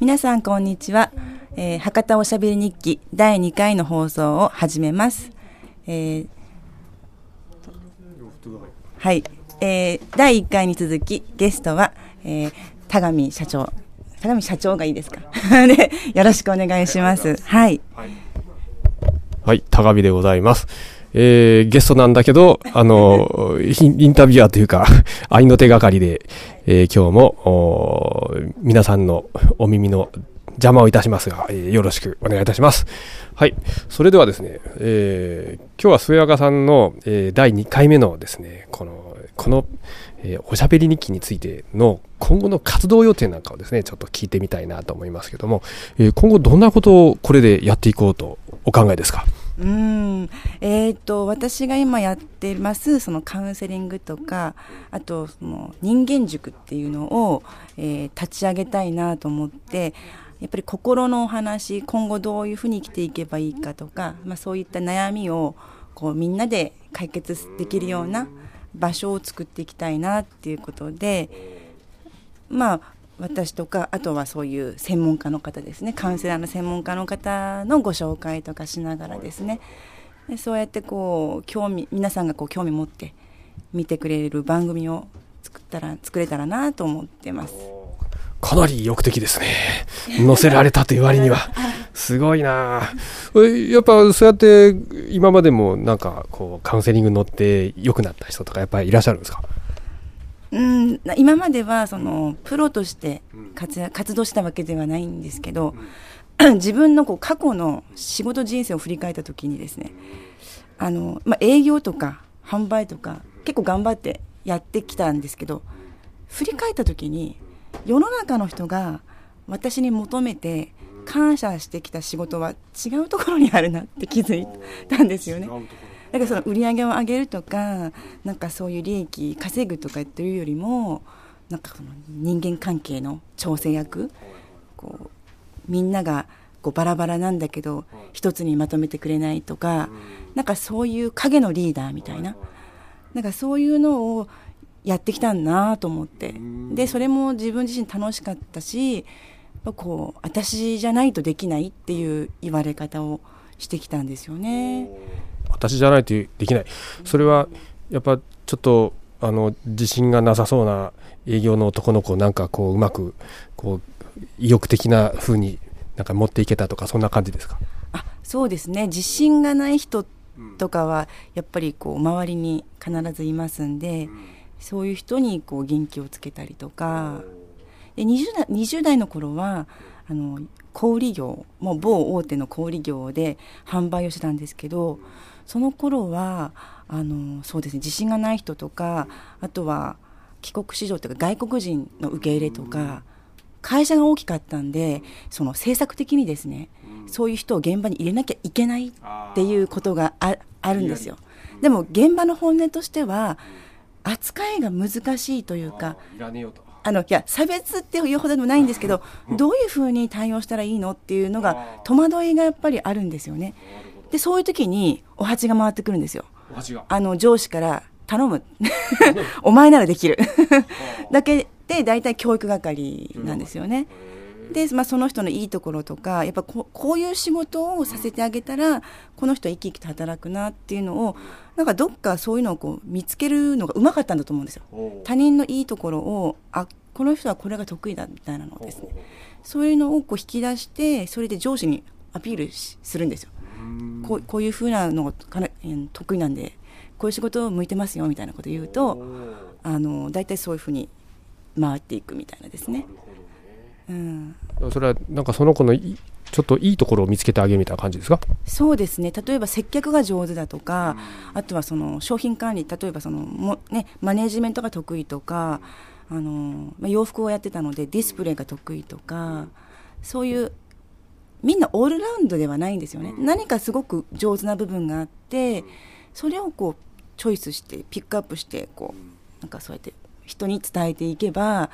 皆さんこんにちは、えー、博多おしゃべり日記第2回の放送を始めます、えー、はい、えー、第1回に続きゲストは、えー、田上社長。田上社長がいいですか？で よろしくお願いします。はい、はい、はい、田上でございます。えー、ゲストなんだけど、あの、インタビュアーというか、愛の手がかりで、えー、今日も、皆さんのお耳の邪魔をいたしますが、えー、よろしくお願いいたします。はい。それではですね、えー、今日は末若さんの、えー、第2回目のですね、この、この、え、おしゃべり日記についての今後の活動予定なんかをですね、ちょっと聞いてみたいなと思いますけども、え、今後どんなことをこれでやっていこうとお考えですか？うん。えーと、私が今やってますそのカウンセリングとかあとその人間塾っていうのを、えー、立ち上げたいなと思ってやっぱり心のお話今後どういうふうに生きていけばいいかとか、まあ、そういった悩みをこうみんなで解決できるような場所を作っていきたいなっていうことでまあ私とかあとはそういう専門家の方ですねカウンセラーの専門家の方のご紹介とかしながらですねでそうやってこう興味皆さんがこう興味持って見てくれる番組を作ったら作れたらなと思ってます。かなり意欲的ですね。載せられたという割には。すごいなやっぱそうやって今までもなんかこうカウンセリング乗って良くなった人とかやっぱりいらっしゃるんですか？うん今まではそのプロとして活活動したわけではないんですけど、自分のこう過去の仕事人生を振り返った時にですねあの、まあ、営業とか販売とか結構頑張ってやってきたんですけど振り返った時に世の中の人が私に求めて感謝してきた仕事は違うところにあるなって気づいたんですよね。だかその売り上げを上げるとかなんかそういう利益稼ぐとかっていうよりもなんかその人間関係の調整役こうみんながこうバラバラなんだけど一つにまとめてくれないとかなんかそういう影のリーダーみたいななんかそういうのをやってきたんだなと思ってでそれも自分自身楽しかったしこう私じゃないとできないっていう言われ方をしてきたんですよね。私じゃないとできない。それはやっぱちょっとあの自信がなさそうな営業の男の子なんかこううまくこう意欲的な風になんか持っていけたとかそんな感じですか？あそうですね。自信がない人とかはやっぱりこう周りに必ずいますんで、そういう人にこう元気をつけたりとか。で 20, 代20代の頃はあの小売業もう某大手の小売業で販売をしてたんですけどその頃はあのそうですね自信がない人とかあとは帰国子女というか外国人の受け入れとか会社が大きかったんでその政策的にですねそういう人を現場に入れなきゃいけないっていうことがああるんですよ。でも現場の本音としては扱いが難しいというかあのいや差別っていうほどでもないんですけどどういうふうに対応したらいいのっていうのが戸惑いがやっぱりあるんですよね。でそういう時にお鉢が回ってくるんですよ。あの上司から頼む。お前ならできる。だけで大体教育係なんですよね。で、まあ、その人のいいところとかやっぱここういう仕事をさせてあげたらこの人は生き生きと働くなっていうのをなんかどっかそういうのをこう見つけるのがうまかったんだと思うんですよ。他人のいいところをあこの人はこれが得意だみたいなのですねそういうのをこう引き出してそれで上司にアピールするんですよ。こうこういうふうなのが得意なんでこういう仕事向いてますよみたいなこと言うとあの大体そういうふうに回っていくみたいなですね。うん、それはなんかその子のちょっといいところを見つけてあげるみたいな感じですか？そうですね。例えば接客が上手だとか、あとはその商品管理例えばそのも、ね、マネジメントが得意とか、あのまあ、洋服をやってたのでディスプレイが得意とかそういうみんなオールラウンドではないんですよね、何かすごく上手な部分があってそれをこうチョイスしてピックアップしてこうなんかそうやって人に伝えていけばうん、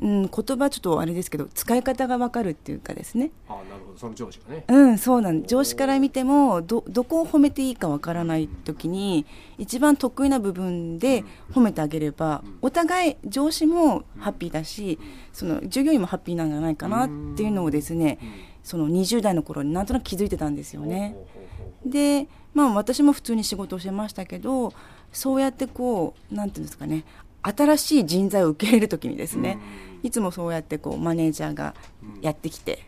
言葉ちょっとあれですけど使い方が分かるっていうかですね。あなるほど。その上司がね。うんそうなん上司から見てもどどこを褒めていいか分からない時に一番得意な部分で褒めてあげればお互い上司もハッピーだしその従業員もハッピーなんじゃないかなっていうのをですねその20代の頃になんとなく気づいてたんですよね。でまあ私も普通に仕事をしてましたけどそうやってこうなんていうんですかね新しい人材を受け入れる時にですね、いつもそうやってこうマネージャーがやってきて、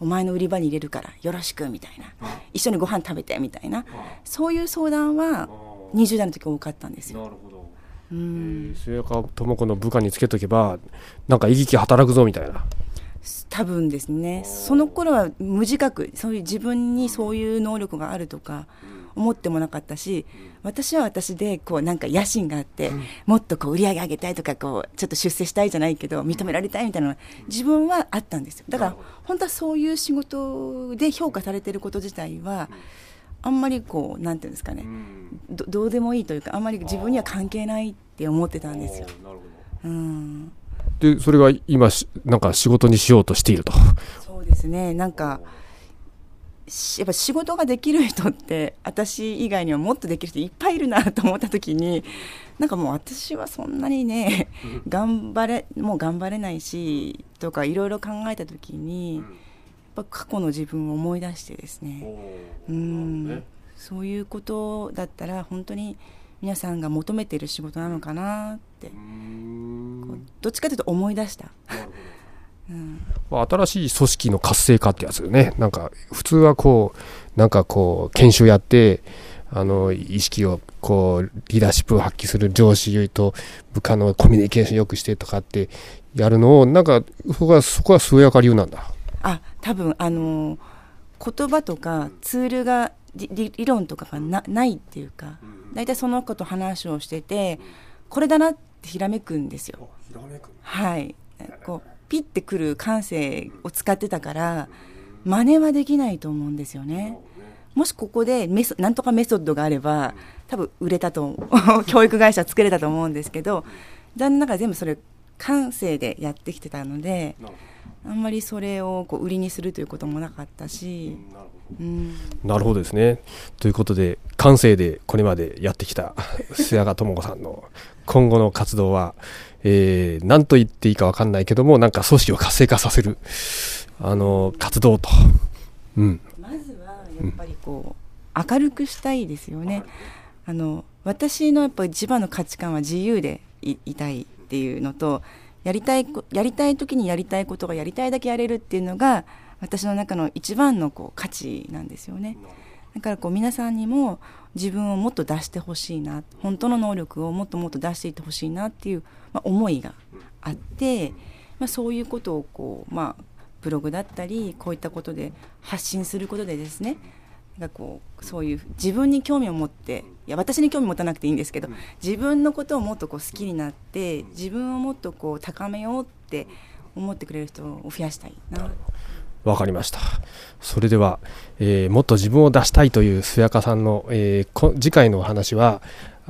お前の売り場に入れるからよろしくみたいな、一緒にご飯食べてみたいな、そういう相談は20代の時多かったんですよ。なるほど。うん、末川智子の部下につけとけばなんかいきき働くぞみたいな。多分ですね。その頃は無自覚。そういう自分にそういう能力があるとか、思ってもなかったし、私は私でこうなんか野心があって、もっとこう売り上げ上げたいとかこうちょっと出世したいじゃないけど認められたいみたいなのは自分はあったんですよ。だから本当はそういう仕事で評価されてること自体はあんまりこうなんていうんですかねどどうでもいいというかあんまり自分には関係ないって思ってたんですよ。うん。でそれが今なんか仕事にしようとしていると。そうですね。なんかやっぱ仕事ができる人って私以外にはもっとできる人いっぱいいるなと思った時になんかもう私はそんなにね頑張れもう頑張れないしとかいろいろ考えた時にやっぱ過去の自分を思い出してですね。うん。そういうことだったら本当に皆さんが求めている仕事なのかなって。どっちかというと思い出した。まあ、新しい組織の活性化ってやつね。なんか、普通はこう、なんかこう、研修やって、あの、意識を、こう、リーダーシップを発揮する上司と部下のコミュニケーションよくしてとかってやるのを、なんか、そこは、そこは末やか流なんだ。あ、多分、あの言葉とかツールが、理論とかがなないっていうか、大体その子と話をしてて、これだなってひらめくんですよ。はい。こうピッてくる感性を使ってたから真似はできないと思うんですよね。もしここでメソなんとかメソッドがあれば多分売れたと 教育会社作れたと思うんですけど残念ながら全部それ感性でやってきてたのであんまりそれをこう売りにするということもなかったし。うん、なるほどですね。ということで感性でこれまでやってきた須谷智子さんの今後の活動はえー、何と言っていいか分かんないけども、なんか組織を活性化させる、あの、活動と。うん。まずは、やっぱりこう、うん、明るくしたいですよね。あの、私のやっぱ一番の価値観は自由でいたいっていうのと、やりたい、やりたい時にやりたいことがやりたいだけやれるっていうのが、私の中の一番のこう価値なんですよね。だからこう皆さんにも自分をもっと出してほしいな本当の能力をもっともっと出していってほしいなっていう、まあ、思いがあって、まあ、そういうことをこう、まあ、ブログだったりこういったことで発信することでですねがこうそういう自分に興味を持っていや私に興味持たなくていいんですけど自分のことをもっとこう好きになって自分をもっとこう高めようって思ってくれる人を増やしたいな。わかりました。それでは、えー、もっと自分を出したいという須かさんの、えー、次回のお話は、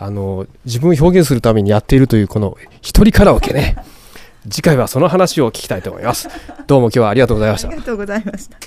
あの、自分を表現するためにやっているというこの一人カラオケね。次回はその話を聞きたいと思います。どうも今日はありがとうございました。ありがとうございました。